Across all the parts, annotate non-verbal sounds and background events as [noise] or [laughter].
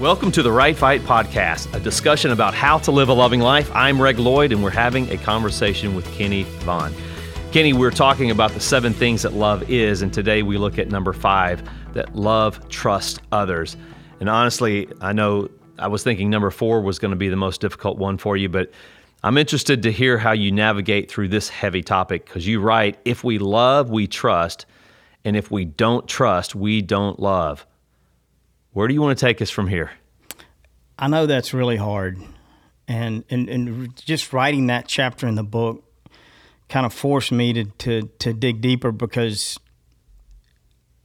Welcome to the Right Fight Podcast, a discussion about how to live a loving life. I'm Reg Lloyd, and we're having a conversation with Kenny Vaughn. Kenny, we're talking about the seven things that love is, and today we look at number five that love trust others. And honestly, I know I was thinking number four was going to be the most difficult one for you, but I'm interested to hear how you navigate through this heavy topic because you write if we love, we trust, and if we don't trust, we don't love. Where do you want to take us from here? I know that's really hard. And, and, and just writing that chapter in the book kind of forced me to, to, to dig deeper because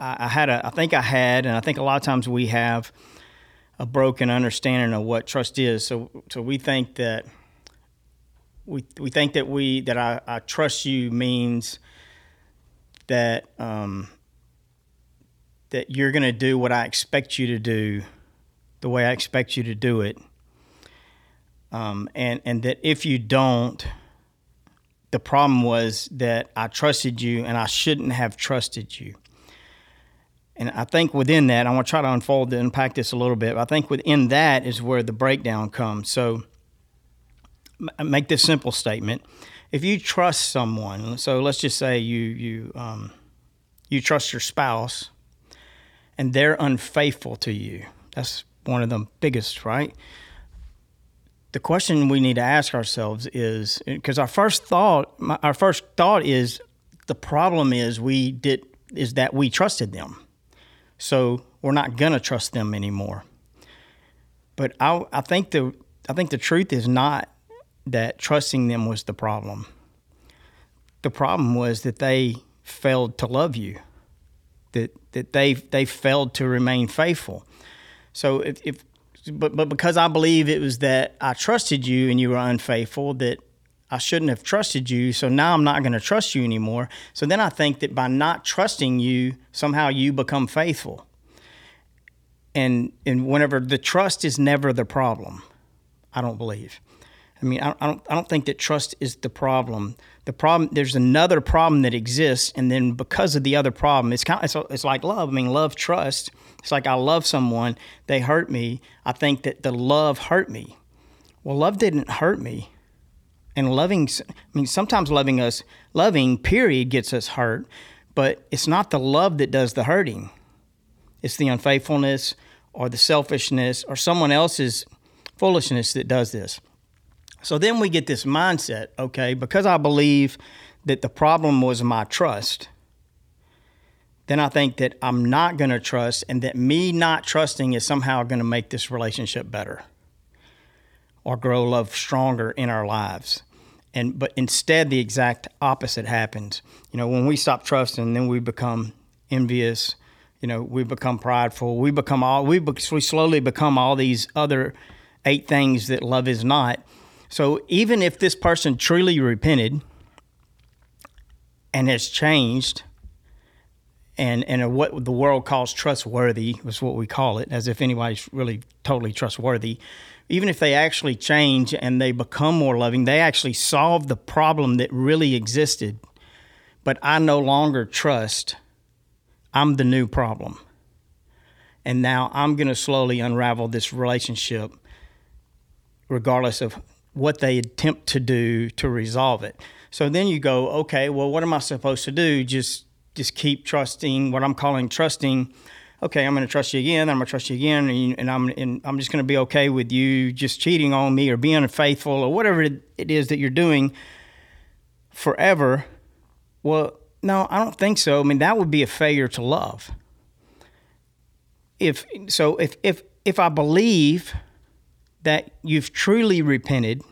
I, I had a, I think I had, and I think a lot of times we have a broken understanding of what trust is. So, so we think that we, we think that we, that I, I trust you means that, um, that you're going to do what I expect you to do the way I expect you to do it. Um, and, and that if you don't, the problem was that I trusted you and I shouldn't have trusted you. And I think within that, I want to try to unfold and unpack this a little bit. I think within that is where the breakdown comes. So, make this simple statement: If you trust someone, so let's just say you you um, you trust your spouse, and they're unfaithful to you. That's one of the biggest, right? The question we need to ask ourselves is because our first thought, our first thought is the problem is we did is that we trusted them, so we're not gonna trust them anymore. But I, I think the I think the truth is not that trusting them was the problem. The problem was that they failed to love you that that they they failed to remain faithful. So if, if but but because I believe it was that I trusted you and you were unfaithful that I shouldn't have trusted you, so now I'm not going to trust you anymore. So then I think that by not trusting you, somehow you become faithful. And and whenever the trust is never the problem, I don't believe. I mean, I, I don't I don't think that trust is the problem. The problem there's another problem that exists and then because of the other problem it's kind of, it's, it's like love. I mean love trust. It's like i love someone they hurt me. I think that the love hurt me. Well love didn't hurt me. And loving i mean sometimes loving us loving period gets us hurt but it's not the love that does the hurting. It's the unfaithfulness or the selfishness or someone else's foolishness that does this so then we get this mindset, okay, because I believe that the problem was my trust, then I think that I'm not going to trust and that me not trusting is somehow going to make this relationship better or grow love stronger in our lives. And but instead the exact opposite happens. You know, when we stop trusting, then we become envious, you know, we become prideful, we become all we we slowly become all these other eight things that love is not so even if this person truly repented and has changed, and and what the world calls trustworthy is what we call it, as if anybody's really totally trustworthy. Even if they actually change and they become more loving, they actually solve the problem that really existed. But I no longer trust. I'm the new problem. And now I'm going to slowly unravel this relationship, regardless of what they attempt to do to resolve it. So then you go, okay, well, what am I supposed to do? Just just keep trusting what I'm calling trusting. Okay, I'm going to trust you again. I'm going to trust you again, and, and I'm and I'm just going to be okay with you just cheating on me or being unfaithful or whatever it is that you're doing forever. Well, no, I don't think so. I mean, that would be a failure to love. If so, if if if I believe that you've truly repented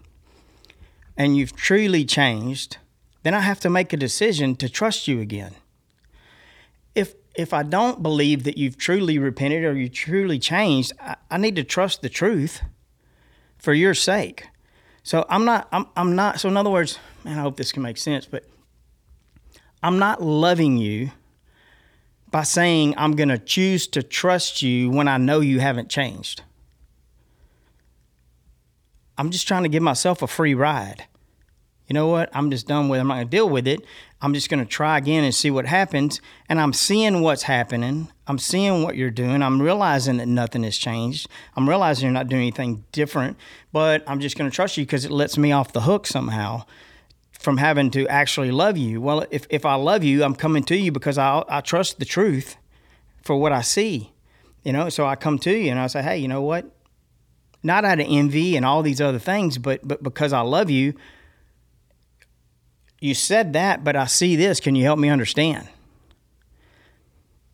and you've truly changed, then I have to make a decision to trust you again. If if I don't believe that you've truly repented or you truly changed, I, I need to trust the truth for your sake. So I'm not I'm I'm not so in other words, man, I hope this can make sense, but I'm not loving you by saying I'm going to choose to trust you when I know you haven't changed. I'm just trying to give myself a free ride. you know what? I'm just done with it. I'm not going to deal with it. I'm just going to try again and see what happens. And I'm seeing what's happening. I'm seeing what you're doing. I'm realizing that nothing has changed. I'm realizing you're not doing anything different, but I'm just going to trust you because it lets me off the hook somehow from having to actually love you. Well, if, if I love you, I'm coming to you because I, I trust the truth for what I see. You know, so I come to you and I say, hey, you know what? Not out of envy and all these other things, but but because I love you, you said that, but I see this. Can you help me understand?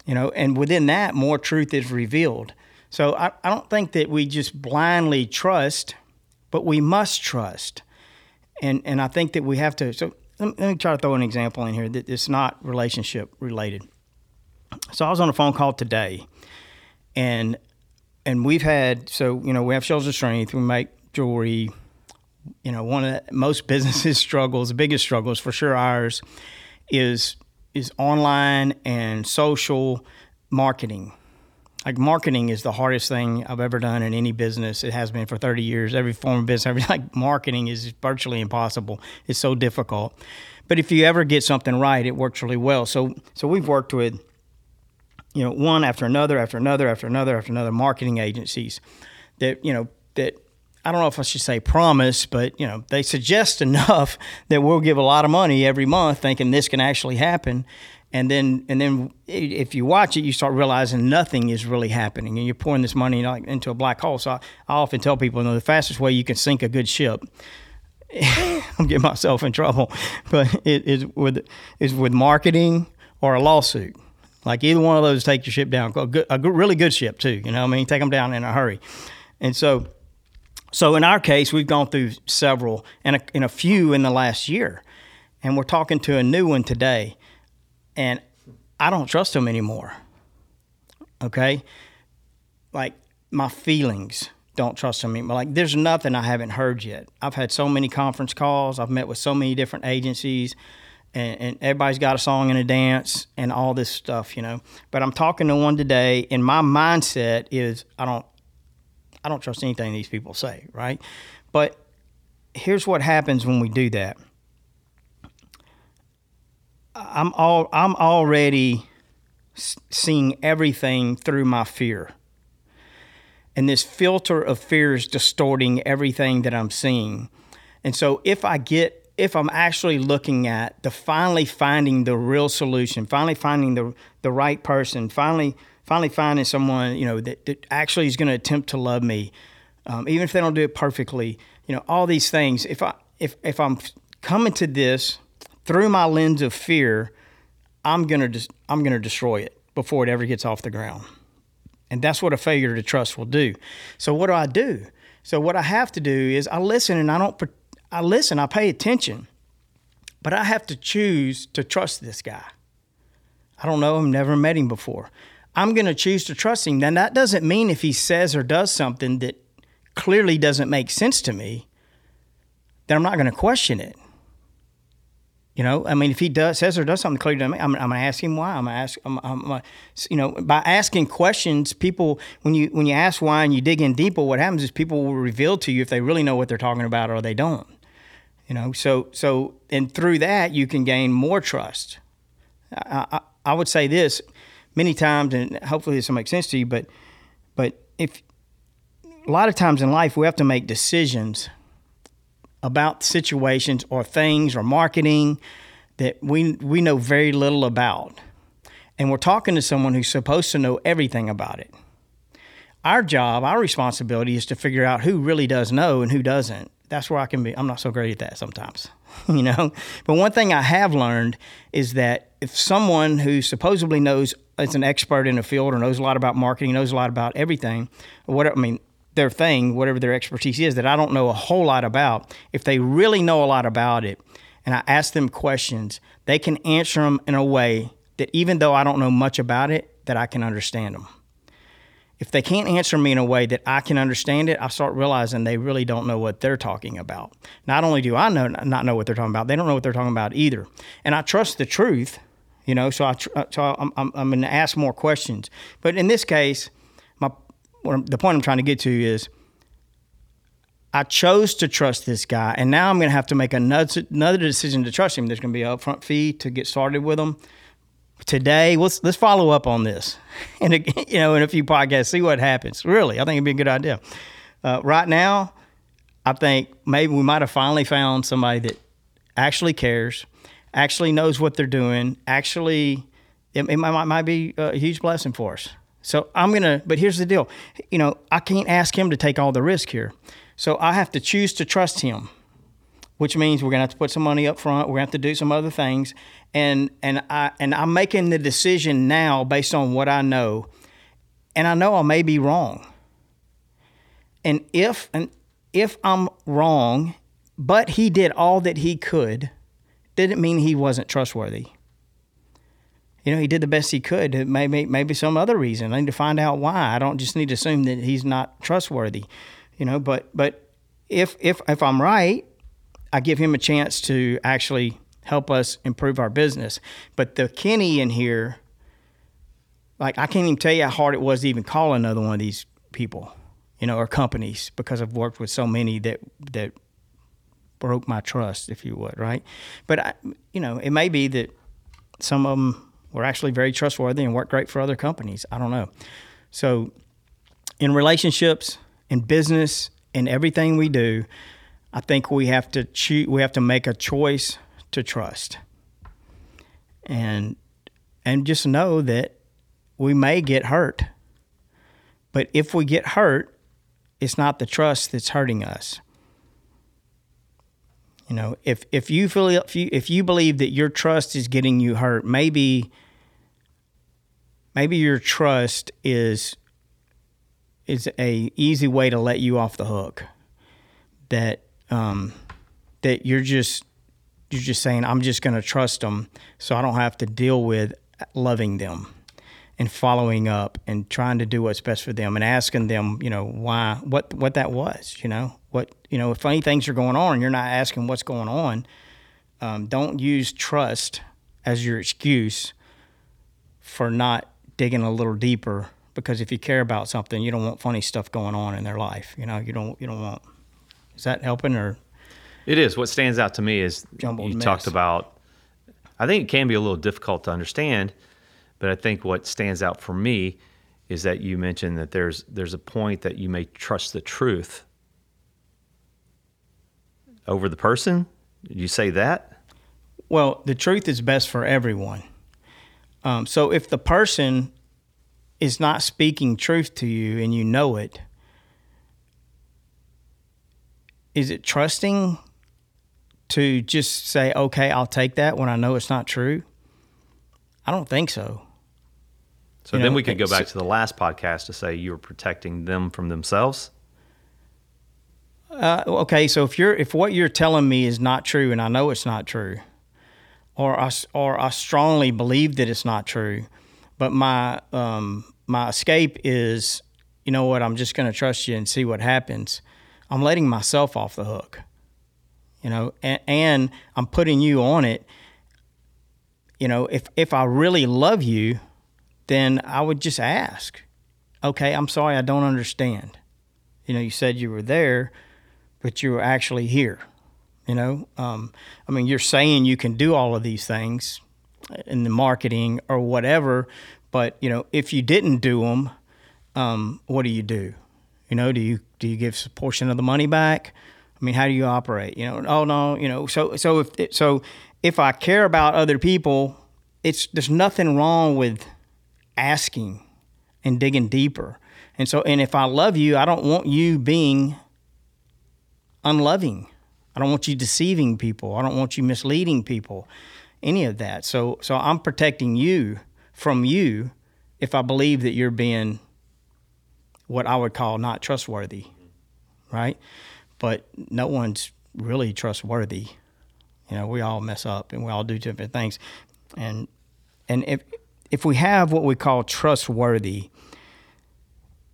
You know, and within that, more truth is revealed. So I, I don't think that we just blindly trust, but we must trust. And and I think that we have to. So let me try to throw an example in here that it's not relationship related. So I was on a phone call today, and and we've had so you know we have Shields of Strength, we make jewelry, you know, one of the, most [laughs] businesses struggles, the biggest struggles for sure ours is is online and social marketing. Like marketing is the hardest thing I've ever done in any business. It has been for 30 years. Every form of business, [laughs] every like marketing is virtually impossible. It's so difficult. But if you ever get something right, it works really well. So so we've worked with you know one after another after another after another after another marketing agencies that you know that I don't know if I should say promise, but you know they suggest [laughs] enough that we'll give a lot of money every month, thinking this can actually happen, and then and then if you watch it, you start realizing nothing is really happening, and you're pouring this money into a black hole. So I, I often tell people, you know, the fastest way you can sink a good ship. [laughs] I'm getting myself in trouble, [laughs] but it is with is with marketing or a lawsuit. Like either one of those, take your ship down. A, good, a really good ship too. You know, I mean, take them down in a hurry, and so so in our case, we've gone through several and a, and a few in the last year, and we're talking to a new one today, and I don't trust them anymore. Okay, like my feelings don't trust them anymore. Like there's nothing I haven't heard yet. I've had so many conference calls. I've met with so many different agencies. And, and, everybody's got a song and a dance and all this stuff, you know. But I'm talking to one today, and my mindset is I don't I don't trust anything these people say, right? But here's what happens when we do that. I'm all I'm already seeing everything through my fear. And this filter of fear is distorting everything that I'm seeing. And so if I get if I'm actually looking at the finally finding the real solution, finally finding the the right person, finally finally finding someone you know that, that actually is going to attempt to love me, um, even if they don't do it perfectly. You know, all these things. If I if if I'm coming to this through my lens of fear, I'm gonna just I'm gonna destroy it before it ever gets off the ground. And that's what a failure to trust will do. So what do I do? So what I have to do is I listen and I don't I listen, I pay attention. But I have to choose to trust this guy. I don't know him, never met him before. I'm going to choose to trust him. Then that doesn't mean if he says or does something that clearly doesn't make sense to me, that I'm not going to question it. You know, I mean, if he does says or does something clearly to me, I'm, I'm going to ask him why. I'm going to ask, I'm, I'm, you know, by asking questions, people when you when you ask why and you dig in deeper, what happens is people will reveal to you if they really know what they're talking about or they don't. You know, so so and through that you can gain more trust. I, I, I would say this: many times, and hopefully this will make sense to you, but but if a lot of times in life we have to make decisions about situations or things or marketing that we we know very little about. And we're talking to someone who's supposed to know everything about it. Our job, our responsibility is to figure out who really does know and who doesn't. That's where I can be. I'm not so great at that sometimes, [laughs] you know. But one thing I have learned is that if someone who supposedly knows is an expert in a field or knows a lot about marketing, knows a lot about everything, what I mean, their thing, whatever their expertise is, that I don't know a whole lot about, if they really know a lot about it, and I ask them questions, they can answer them in a way that even though I don't know much about it, that I can understand them. If they can't answer me in a way that I can understand it, I start realizing they really don't know what they're talking about. Not only do I know not know what they're talking about, they don't know what they're talking about either. And I trust the truth you know. So I uh, so I'm I'm, I'm going to ask more questions. But in this case, my the point I'm trying to get to is I chose to trust this guy, and now I'm going to have to make another another decision to trust him. There's going to be an upfront fee to get started with him. Today, let's let's follow up on this, [laughs] and you know, in a few podcasts, see what happens. Really, I think it'd be a good idea. Uh, right now, I think maybe we might have finally found somebody that actually cares, actually knows what they're doing, actually, it, it might, might be a huge blessing for us. So I'm gonna, but here's the deal, you know, I can't ask him to take all the risk here. So I have to choose to trust him, which means we're gonna have to put some money up front. We're gonna have to do some other things, and and I and I'm making the decision now based on what I know, and I know I may be wrong. And if and if I'm wrong, but he did all that he could, didn't mean he wasn't trustworthy. You know, he did the best he could. Maybe maybe some other reason. I need to find out why. I don't just need to assume that he's not trustworthy you know. But but if if if I'm right, I give him a chance to actually help us improve our business. But the Kenny in here, like I can't even tell you how hard it was to even call another one of these people, you know, or companies because I've worked with so many that that broke my trust, if you would, right? But I, you know, it may be that some of them were actually very trustworthy and worked great for other companies. I don't know. So, in relationships, in business, in everything we do, I think we have to choose, we have to make a choice to trust. And and just know that we may get hurt. But if we get hurt, it's not the trust that's hurting us. You know, if if you feel if you if you believe that your trust is getting you hurt, maybe maybe your trust is is a easy way to let you off the hook. That um, that you're just you're just saying I'm just going to trust them, so I don't have to deal with loving them and following up and trying to do what's best for them and asking them, you know, why what what that was, you know, what you know, if funny things are going on you're not asking what's going on, um, don't use trust as your excuse for not digging a little deeper because if you care about something, you don't want funny stuff going on in their life. You know, you don't you don't want. Is that helping or? It is. What stands out to me is you mess. talked about. I think it can be a little difficult to understand, but I think what stands out for me is that you mentioned that there's there's a point that you may trust the truth over the person. Did you say that? Well, the truth is best for everyone. Um, so if the person is not speaking truth to you and you know it, is it trusting to just say, okay, I'll take that when I know it's not true? I don't think so. So You then know, we could go back to the last podcast to say you were protecting them from themselves. Uh, okay, so if you're if what you're telling me is not true and I know it's not true, or I or I strongly believe that it's not true, but my um, my escape is, you know what? I'm just going to trust you and see what happens. I'm letting myself off the hook, you know, and, and I'm putting you on it. You know, if if I really love you, then I would just ask. Okay, I'm sorry, I don't understand. You know, you said you were there, but you were actually here. You know, um, I mean, you're saying you can do all of these things in the marketing or whatever, but you know, if you didn't do them, um, what do you do? You know, do you do you give a portion of the money back? I mean, how do you operate? You know, oh no, you know, so so if so if I care about other people, it's there's nothing wrong with asking and digging deeper. And so, and if I love you, I don't want you being unloving. I don't want you deceiving people. I don't want you misleading people. Any of that. So, so I'm protecting you from you if I believe that you're being what I would call not trustworthy, right? But no one's really trustworthy. You know, we all mess up and we all do different things, and and if if we have what we call trustworthy,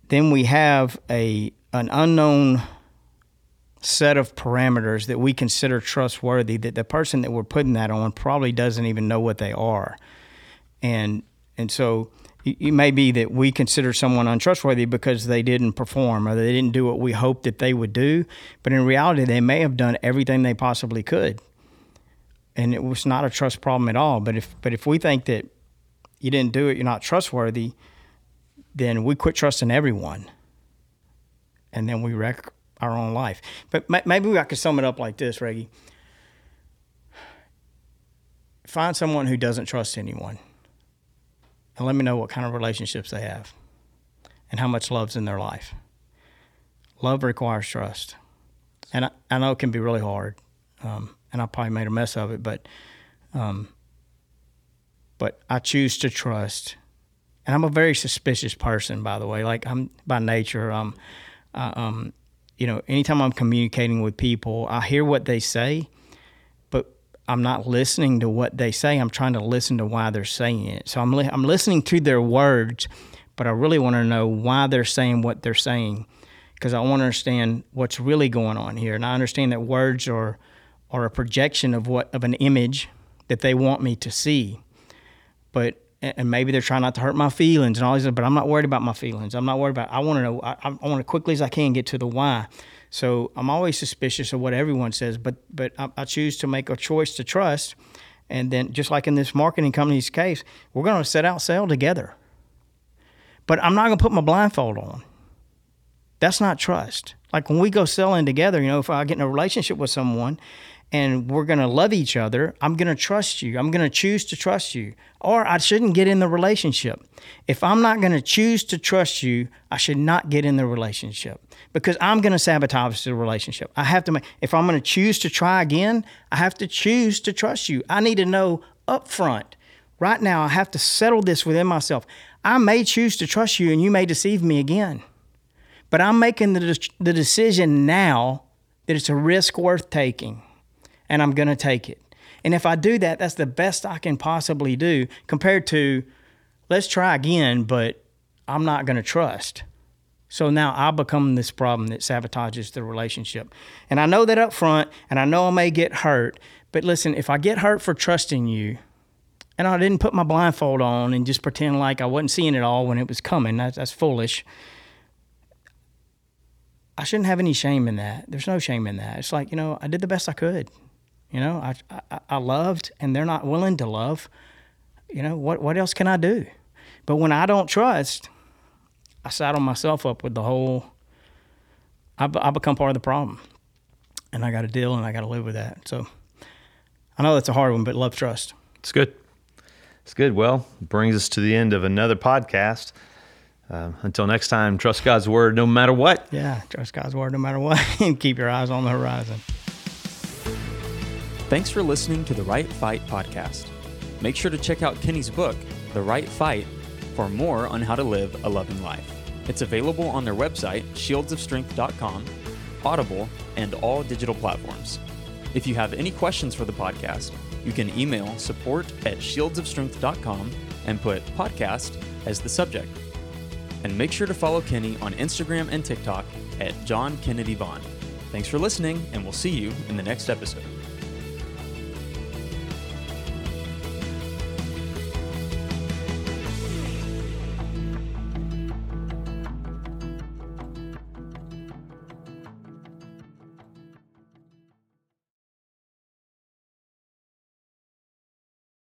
then we have a an unknown set of parameters that we consider trustworthy that the person that we're putting that on probably doesn't even know what they are and and so it may be that we consider someone untrustworthy because they didn't perform or they didn't do what we hoped that they would do. But in reality, they may have done everything they possibly could. And it was not a trust problem at all. But if, but if we think that you didn't do it, you're not trustworthy, then we quit trusting everyone. And then we wreck our own life. But maybe I could sum it up like this, Reggie. Find someone who doesn't trust anyone and let me know what kind of relationships they have and how much love's in their life. Love requires trust. And I, I know it can be really hard. Um, and I probably made a mess of it, but um, but I choose to trust. And I'm a very suspicious person, by the way. Like I'm by nature. Um, um, you know, anytime I'm communicating with people, I hear what they say, I'm not listening to what they say. I'm trying to listen to why they're saying it. So I'm li- I'm listening to their words, but I really want to know why they're saying what they're saying, because I want to understand what's really going on here. And I understand that words are are a projection of what of an image that they want me to see, but and maybe they're trying not to hurt my feelings and all this. But I'm not worried about my feelings. I'm not worried about. I want to know. I, I want to quickly as I can get to the why. So I'm always suspicious of what everyone says, but but I, I choose to make a choice to trust. And then, just like in this marketing company's case, we're going to set out sell together. But I'm not going to put my blindfold on. That's not trust. Like when we go selling together, you know, if I get in a relationship with someone and we're going to love each other, I'm going to trust you. I'm going to choose to trust you. Or I shouldn't get in the relationship. If I'm not going to choose to trust you, I should not get in the relationship because I'm going to sabotage the relationship. I have to make, if I'm going to choose to try again, I have to choose to trust you. I need to know up front. Right now, I have to settle this within myself. I may choose to trust you and you may deceive me again. But I'm making the, the decision now that it's a risk worth taking and I'm going to take it. And if I do that, that's the best I can possibly do compared to let's try again, but I'm not going to trust. So now I become this problem that sabotages the relationship. And I know that up front, and I know I may get hurt. But listen, if I get hurt for trusting you, and I didn't put my blindfold on and just pretend like I wasn't seeing it all when it was coming, that's, that's foolish. I shouldn't have any shame in that. There's no shame in that. It's like, you know, I did the best I could. You know, I, I, I loved and they're not willing to love. You know, what, what else can I do? But when I don't trust, I saddle myself up with the whole, I, I become part of the problem. And I got to deal and I got to live with that. So I know that's a hard one, but love trust. It's good. It's good. Well, brings us to the end of another podcast. Uh, until next time, trust God's word no matter what. Yeah, trust God's word no matter what, [laughs] and keep your eyes on the horizon. Thanks for listening to the Right Fight podcast. Make sure to check out Kenny's book, The Right Fight, for more on how to live a loving life. It's available on their website, shieldsofstrength.com, Audible, and all digital platforms. If you have any questions for the podcast, you can email support at shieldsofstrength.com and put podcast as the subject. And make sure to follow Kenny on Instagram and TikTok at John Kennedy Vaughn. Thanks for listening, and we'll see you in the next episode.